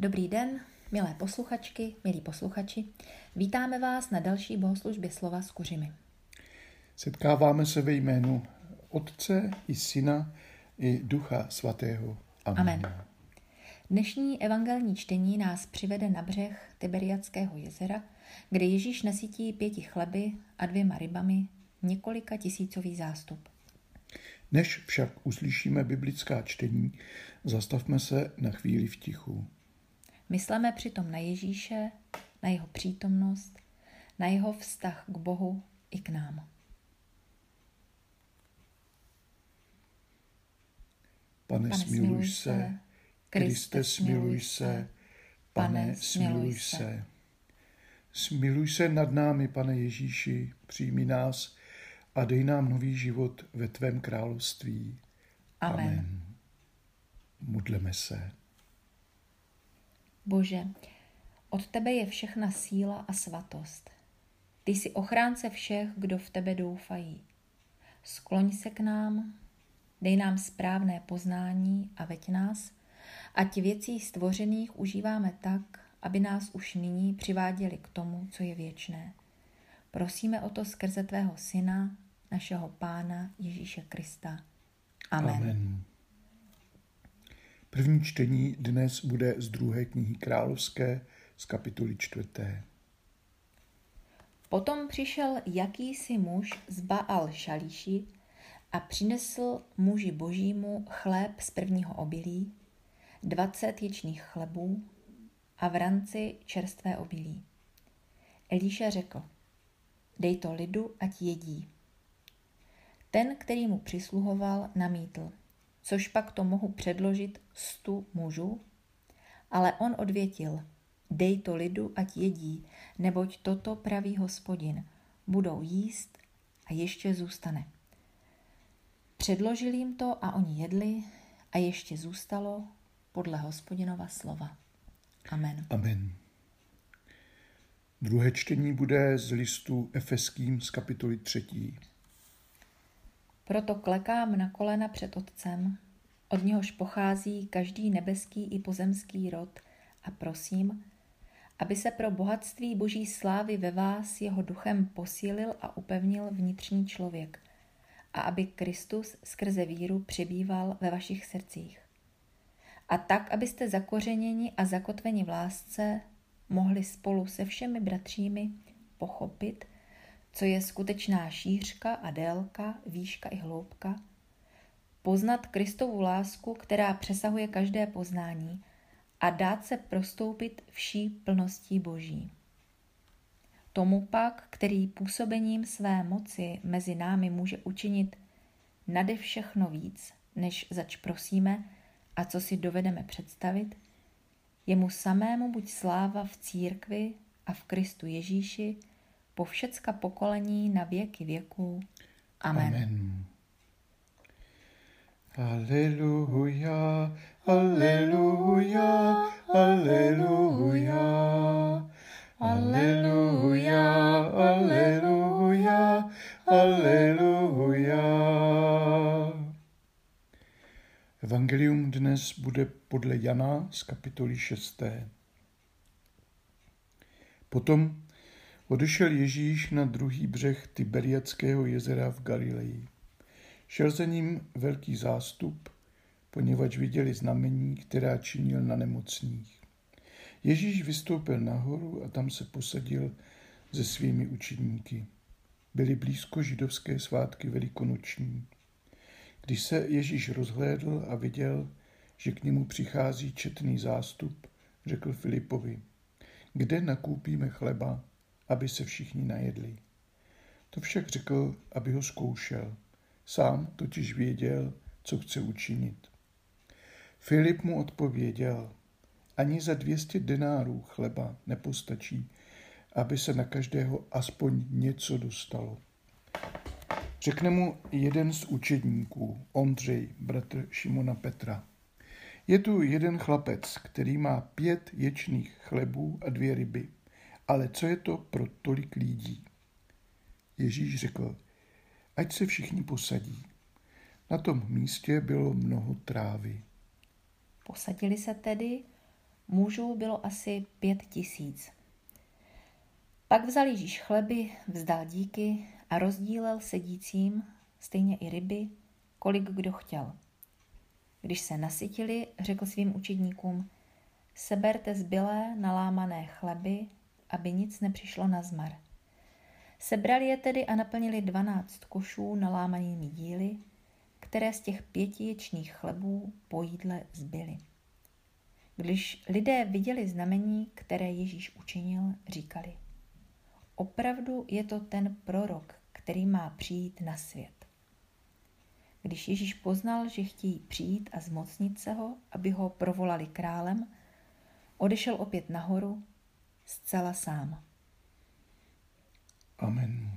Dobrý den, milé posluchačky, milí posluchači. Vítáme vás na další bohoslužbě slova s kuřimi. Setkáváme se ve jménu Otce i Syna i Ducha Svatého. Amen. Amen. Dnešní evangelní čtení nás přivede na břeh Tiberiackého jezera, kde Ježíš nasytí pěti chleby a dvěma rybami několika tisícový zástup. Než však uslyšíme biblická čtení, zastavme se na chvíli v tichu. Myslíme přitom na Ježíše, na jeho přítomnost, na jeho vztah k Bohu i k nám. Pane, Pane smiluj se, Kriste, smiluj se, Pane, smiluj se. Smiluj se nad námi, pane Ježíši, přijmi nás a dej nám nový život ve tvém království. Amen. Amen. Modleme se. Bože, od tebe je všechna síla a svatost. Ty jsi ochránce všech, kdo v tebe doufají. Skloň se k nám, dej nám správné poznání a veď nás, ať věcí stvořených užíváme tak, aby nás už nyní přiváděli k tomu, co je věčné. Prosíme o to skrze tvého syna, našeho pána Ježíše Krista. Amen. Amen. První čtení dnes bude z druhé knihy královské z kapitoly čtvrté. Potom přišel jakýsi muž z Baal Šalíši a přinesl muži božímu chléb z prvního obilí, dvacet ječných chlebů a v ranci čerstvé obilí. Elíša řekl, dej to lidu, ať jedí. Ten, který mu přisluhoval, namítl, což pak to mohu předložit stu mužů? Ale on odvětil, dej to lidu, ať jedí, neboť toto praví hospodin. Budou jíst a ještě zůstane. Předložil jim to a oni jedli a ještě zůstalo podle hospodinova slova. Amen. Amen. Druhé čtení bude z listu Efeským z kapitoly třetí. Proto klekám na kolena před Otcem, od něhož pochází každý nebeský i pozemský rod. A prosím, aby se pro bohatství boží slávy ve vás jeho duchem posílil a upevnil vnitřní člověk. A aby Kristus skrze víru přebýval ve vašich srdcích. A tak, abyste zakořeněni a zakotveni v lásce mohli spolu se všemi bratřími pochopit, co je skutečná šířka a délka, výška i hloubka, poznat Kristovu lásku, která přesahuje každé poznání a dát se prostoupit vší plností Boží. Tomu pak, který působením své moci mezi námi může učinit nade všechno víc, než zač prosíme a co si dovedeme představit, jemu samému buď sláva v církvi a v Kristu Ježíši po všecka pokolení na věky věků. Amen. Amen. Aleluja, aleluja, aleluja, aleluja, aleluja, aleluja. Evangelium dnes bude podle Jana z kapitoly 6. Potom odešel Ježíš na druhý břeh Tiberiackého jezera v Galileji. Šel za ním velký zástup, poněvadž viděli znamení, která činil na nemocných. Ježíš vystoupil nahoru a tam se posadil se svými učedníky. Byly blízko židovské svátky velikonoční. Když se Ježíš rozhlédl a viděl, že k němu přichází četný zástup, řekl Filipovi, kde nakoupíme chleba, aby se všichni najedli. To však řekl, aby ho zkoušel. Sám totiž věděl, co chce učinit. Filip mu odpověděl, ani za 200 denárů chleba nepostačí, aby se na každého aspoň něco dostalo. Řekne mu jeden z učedníků, Ondřej, bratr Šimona Petra. Je tu jeden chlapec, který má pět ječných chlebů a dvě ryby. Ale co je to pro tolik lidí? Ježíš řekl, ať se všichni posadí. Na tom místě bylo mnoho trávy. Posadili se tedy, Mužů bylo asi pět tisíc. Pak vzal Ježíš chleby, vzdal díky a rozdílel sedícím, stejně i ryby, kolik kdo chtěl. Když se nasytili, řekl svým učedníkům, seberte zbylé nalámané chleby, aby nic nepřišlo na zmar. Sebrali je tedy a naplnili dvanáct košů nalámanými díly, které z těch pěti ječných chlebů po jídle zbyly. Když lidé viděli znamení, které Ježíš učinil, říkali, opravdu je to ten prorok, který má přijít na svět. Když Ježíš poznal, že chtějí přijít a zmocnit se ho, aby ho provolali králem, odešel opět nahoru, zcela sám. Amen.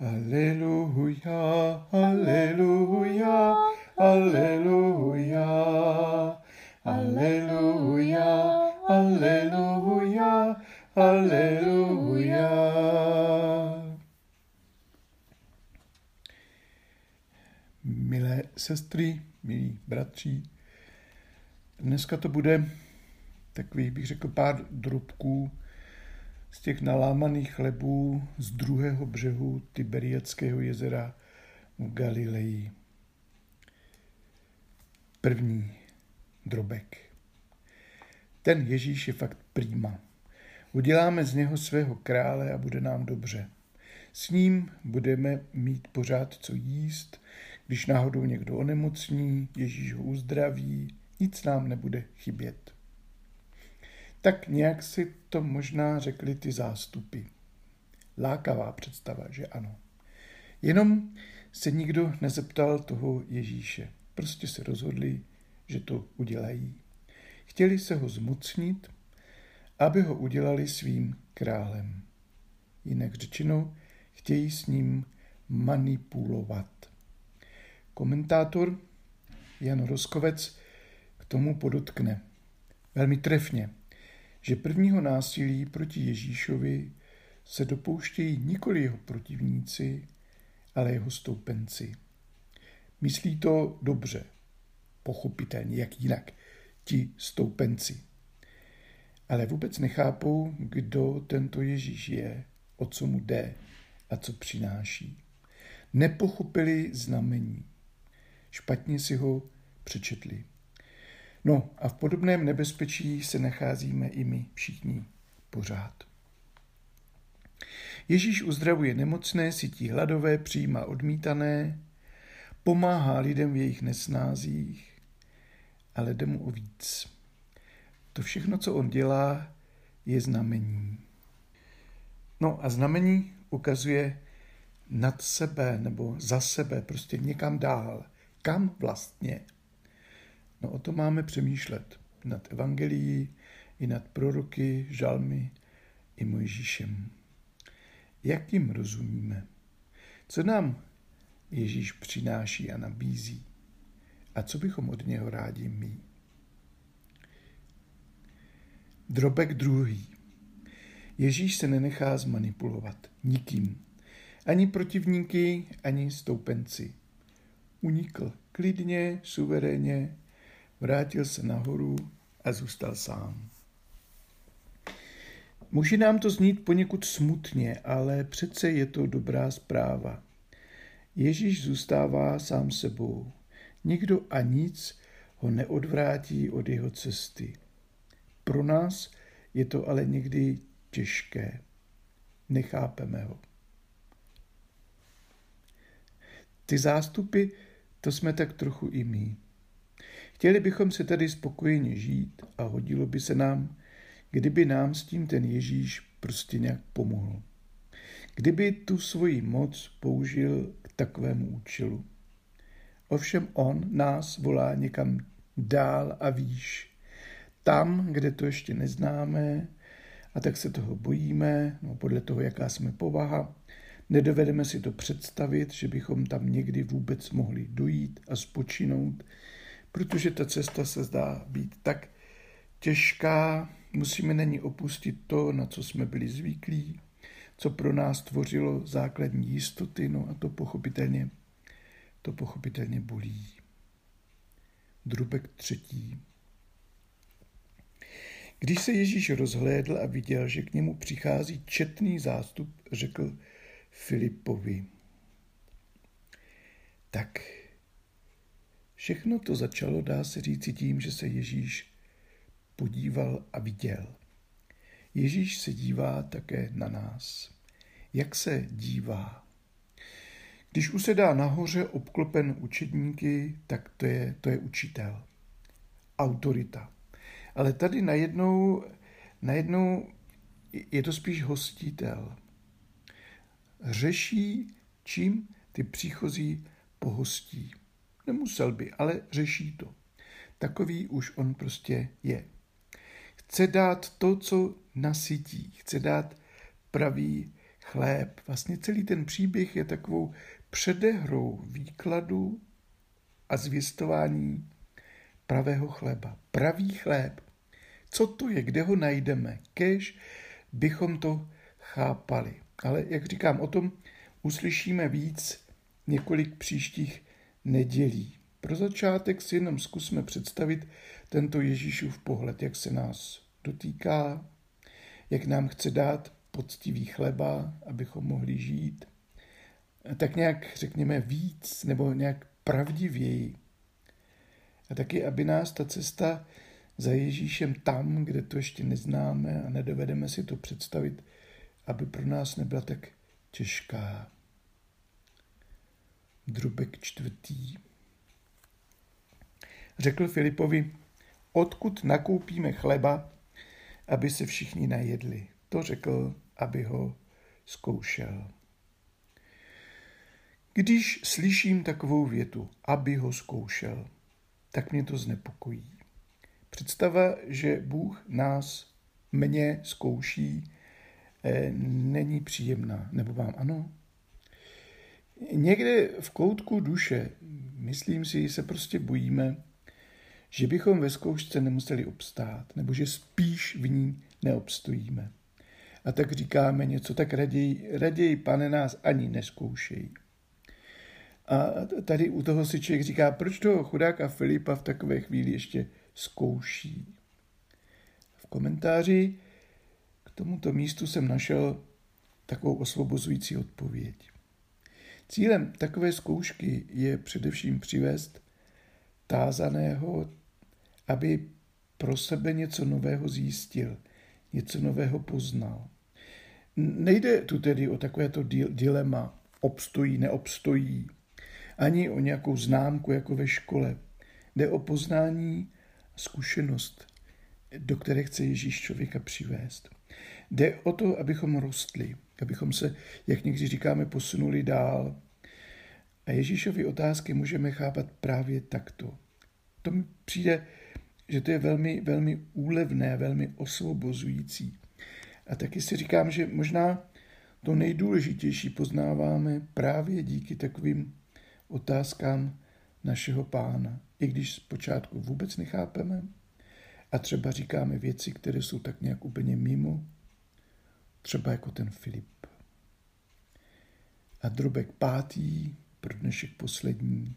Aleluja, aleluja, aleluja, aleluja, aleluja, aleluja. Milé sestry, milí bratři, dneska to bude takový, bych řekl, pár drobků z těch nalámaných chlebů z druhého břehu Tiberiackého jezera v Galileji. První drobek. Ten Ježíš je fakt prýma. Uděláme z něho svého krále a bude nám dobře. S ním budeme mít pořád co jíst, když náhodou někdo onemocní, Ježíš ho uzdraví, nic nám nebude chybět. Tak nějak si to možná řekli ty zástupy. Lákavá představa, že ano. Jenom se nikdo nezeptal toho Ježíše. Prostě se rozhodli, že to udělají. Chtěli se ho zmocnit, aby ho udělali svým králem. Jinak řečeno, chtějí s ním manipulovat. Komentátor Jan Roskovec k tomu podotkne velmi trefně – že prvního násilí proti Ježíšovi se dopouštějí nikoli jeho protivníci, ale jeho stoupenci. Myslí to dobře, pochopitelně, jak jinak, ti stoupenci. Ale vůbec nechápou, kdo tento Ježíš je, o co mu jde a co přináší. Nepochopili znamení. Špatně si ho přečetli. No a v podobném nebezpečí se nacházíme i my všichni pořád. Ježíš uzdravuje nemocné, sytí hladové, přijímá odmítané, pomáhá lidem v jejich nesnázích, ale jde mu o víc. To všechno, co on dělá, je znamení. No a znamení ukazuje nad sebe nebo za sebe, prostě někam dál. Kam vlastně? No o to máme přemýšlet nad evangelií, i nad proroky, žalmy, i Mojžíšem. Jak jim rozumíme? Co nám Ježíš přináší a nabízí? A co bychom od něho rádi my? Drobek druhý. Ježíš se nenechá zmanipulovat nikým. Ani protivníky, ani stoupenci. Unikl klidně, suverénně, vrátil se nahoru a zůstal sám. Může nám to znít poněkud smutně, ale přece je to dobrá zpráva. Ježíš zůstává sám sebou. Nikdo a nic ho neodvrátí od jeho cesty. Pro nás je to ale někdy těžké. Nechápeme ho. Ty zástupy, to jsme tak trochu i my. Chtěli bychom se tady spokojeně žít a hodilo by se nám, kdyby nám s tím ten Ježíš prostě nějak pomohl. Kdyby tu svoji moc použil k takovému účelu. Ovšem on nás volá někam dál a výš. Tam, kde to ještě neznáme, a tak se toho bojíme, no podle toho, jaká jsme povaha, nedovedeme si to představit, že bychom tam někdy vůbec mohli dojít a spočinout, protože ta cesta se zdá být tak těžká, musíme na ní opustit to, na co jsme byli zvyklí, co pro nás tvořilo základní jistoty, no a to pochopitelně, to pochopitelně bolí. Drubek třetí. Když se Ježíš rozhlédl a viděl, že k němu přichází četný zástup, řekl Filipovi. Tak všechno to začalo, dá se říci tím, že se Ježíš podíval a viděl. Ježíš se dívá také na nás. Jak se dívá? Když usedá nahoře obklopen učedníky, tak to je, to je učitel. Autorita. Ale tady najednou, najednou je to spíš hostitel. Řeší, čím ty příchozí pohostí. Nemusel by, ale řeší to. Takový už on prostě je. Chce dát to, co nasytí. Chce dát pravý chléb. Vlastně celý ten příběh je takovou předehrou výkladu a zvěstování pravého chleba. Pravý chléb. Co to je, kde ho najdeme? Kež bychom to chápali. Ale jak říkám, o tom uslyšíme víc několik příštích nedělí. Pro začátek si jenom zkusme představit tento Ježíšův pohled, jak se nás dotýká, jak nám chce dát poctivý chleba, abychom mohli žít. Tak nějak řekněme víc nebo nějak pravdivěji. A taky, aby nás ta cesta za Ježíšem tam, kde to ještě neznáme a nedovedeme si to představit, aby pro nás nebyla tak těžká. Drubek čtvrtý. Řekl Filipovi, odkud nakoupíme chleba, aby se všichni najedli. To řekl, aby ho zkoušel. Když slyším takovou větu, aby ho zkoušel, tak mě to znepokojí. Představa, že Bůh nás, mě zkouší, eh, není příjemná. Nebo vám ano? Někde v koutku duše, myslím si, se prostě bojíme, že bychom ve zkoušce nemuseli obstát, nebo že spíš v ní neobstojíme. A tak říkáme něco, tak raději, raději pane nás ani neskoušej. A tady u toho si člověk říká, proč toho chudáka Filipa v takové chvíli ještě zkouší. V komentáři k tomuto místu jsem našel takovou osvobozující odpověď. Cílem takové zkoušky je především přivést tázaného, aby pro sebe něco nového zjistil, něco nového poznal. Nejde tu tedy o takovéto dilema, obstojí, neobstojí, ani o nějakou známku jako ve škole. Jde o poznání zkušenost, do které chce Ježíš člověka přivést. Jde o to, abychom rostli, abychom se, jak někdy říkáme, posunuli dál. A Ježíšovy otázky můžeme chápat právě takto. To mi přijde, že to je velmi, velmi úlevné, velmi osvobozující. A taky si říkám, že možná to nejdůležitější poznáváme právě díky takovým otázkám našeho pána, i když zpočátku vůbec nechápeme a třeba říkáme věci, které jsou tak nějak úplně mimo, třeba jako ten Filip. A drobek pátý, pro dnešek poslední.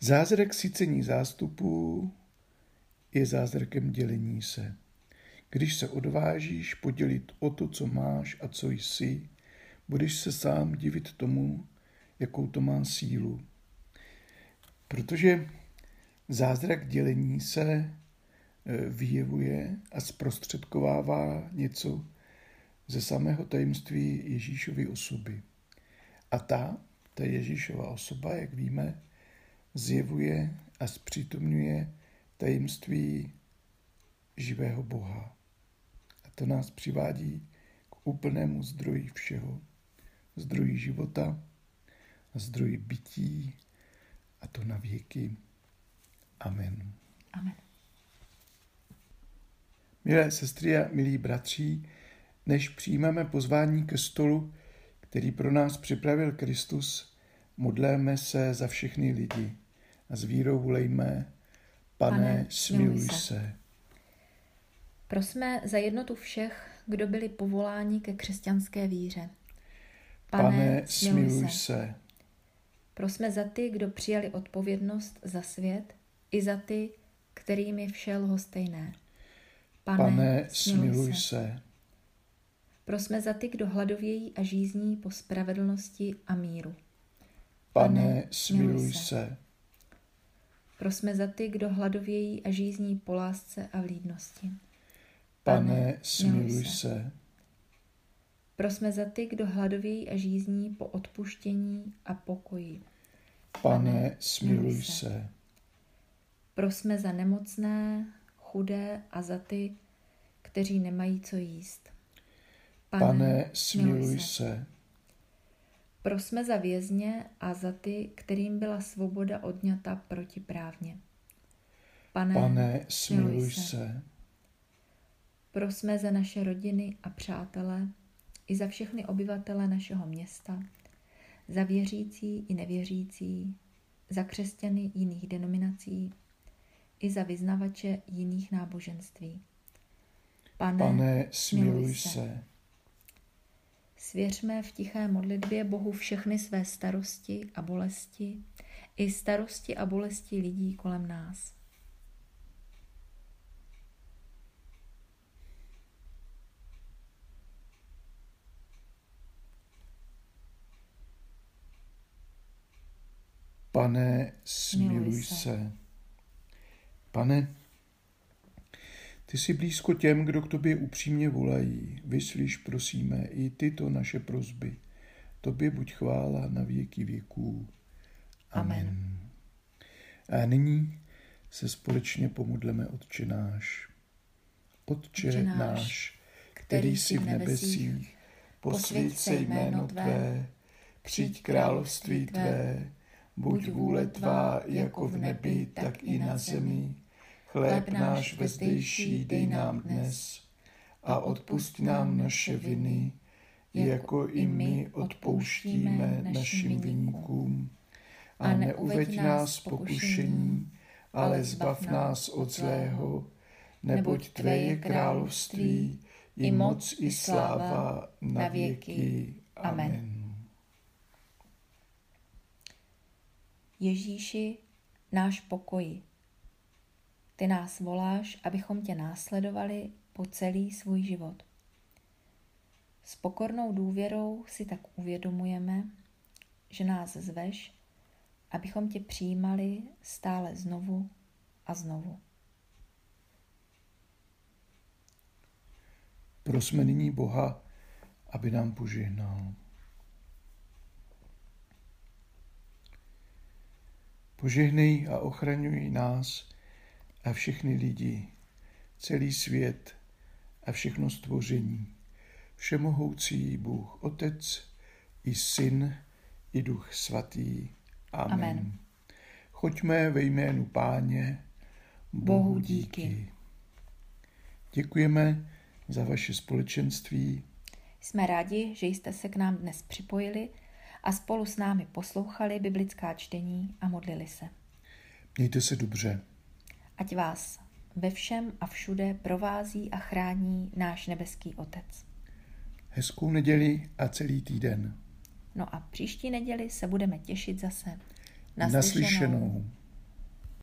Zázrak sícení zástupu je zázrakem dělení se. Když se odvážíš podělit o to, co máš a co jsi, budeš se sám divit tomu, jakou to má sílu. Protože zázrak dělení se vyjevuje a zprostředkovává něco ze samého tajemství Ježíšovy osoby. A ta, ta Ježíšova osoba, jak víme, zjevuje a zpřítomňuje tajemství živého Boha. A to nás přivádí k úplnému zdroji všeho, zdroji života, zdroj bytí a to na věky. Amen. Amen. Milé sestry a milí bratři, než přijmeme pozvání ke stolu, který pro nás připravil Kristus, modleme se za všechny lidi a s vírou volejme, pane, pane smiluj se. se. Prosme za jednotu všech, kdo byli povoláni ke křesťanské víře. Pane, pane smiluj se. se. Prosme za ty, kdo přijali odpovědnost za svět, i za ty, kterým je vše lhostejné. Pane, Pane, smiluj se. se. Prosme za ty, kdo hladovějí a žízní po spravedlnosti a míru. Pane, smiluj se. Prosme za ty, kdo hladovějí a žízní po lásce a vlídnosti. Pane, smiluj smiluj se. se. Prosme za ty, kdo hladovějí a žízní po odpuštění a pokoji. Pane, smiluj se. Prosme za nemocné, chudé a za ty, kteří nemají co jíst. Pane, smiluj se. Prosme za vězně a za ty, kterým byla svoboda odňata protiprávně. Pane, Pane, smiluj se. Prosme za naše rodiny a přátele i za všechny obyvatele našeho města, za věřící i nevěřící, za křesťany jiných denominací i za vyznavače jiných náboženství. Pane, Pane, smiluj se. Svěřme v tiché modlitbě Bohu všechny své starosti a bolesti, i starosti a bolesti lidí kolem nás. Pane, smiluj Smiluj se. se. Pane, ty jsi blízko těm, kdo k tobě upřímně volají. Vyslíš, prosíme, i tyto naše prozby. Tobě buď chvála na věky věků. Amen. A nyní se společně pomodleme Otče náš. Otče Otče náš, náš, který jsi v nebesích, posvěď se jméno Tvé, přijď království Tvé, buď vůle Tvá jako v nebi, tak i na zemi. Chléb náš vezdejší dej nám dnes a odpust nám naše viny, jako i my odpouštíme našim viníkům. A neuveď nás pokušení, ale zbav nás od zlého, neboť Tvé je království, i moc, i sláva na věky. Amen. Ježíši, náš pokoji. Ty nás voláš, abychom tě následovali po celý svůj život. S pokornou důvěrou si tak uvědomujeme, že nás zveš, abychom tě přijímali stále znovu a znovu. Prosme nyní Boha, aby nám požehnal. Požehnej a ochraňuj nás a všechny lidi, celý svět a všechno stvoření. Všemohoucí Bůh Otec i Syn i Duch Svatý. Amen. Amen. Choďme ve jménu Páně, Bohu díky. Děkujeme za vaše společenství. Jsme rádi, že jste se k nám dnes připojili a spolu s námi poslouchali biblická čtení a modlili se. Mějte se dobře. Ať vás ve všem a všude provází a chrání náš nebeský Otec. Hezkou neděli a celý týden. No a příští neděli se budeme těšit zase. Naslyšenou.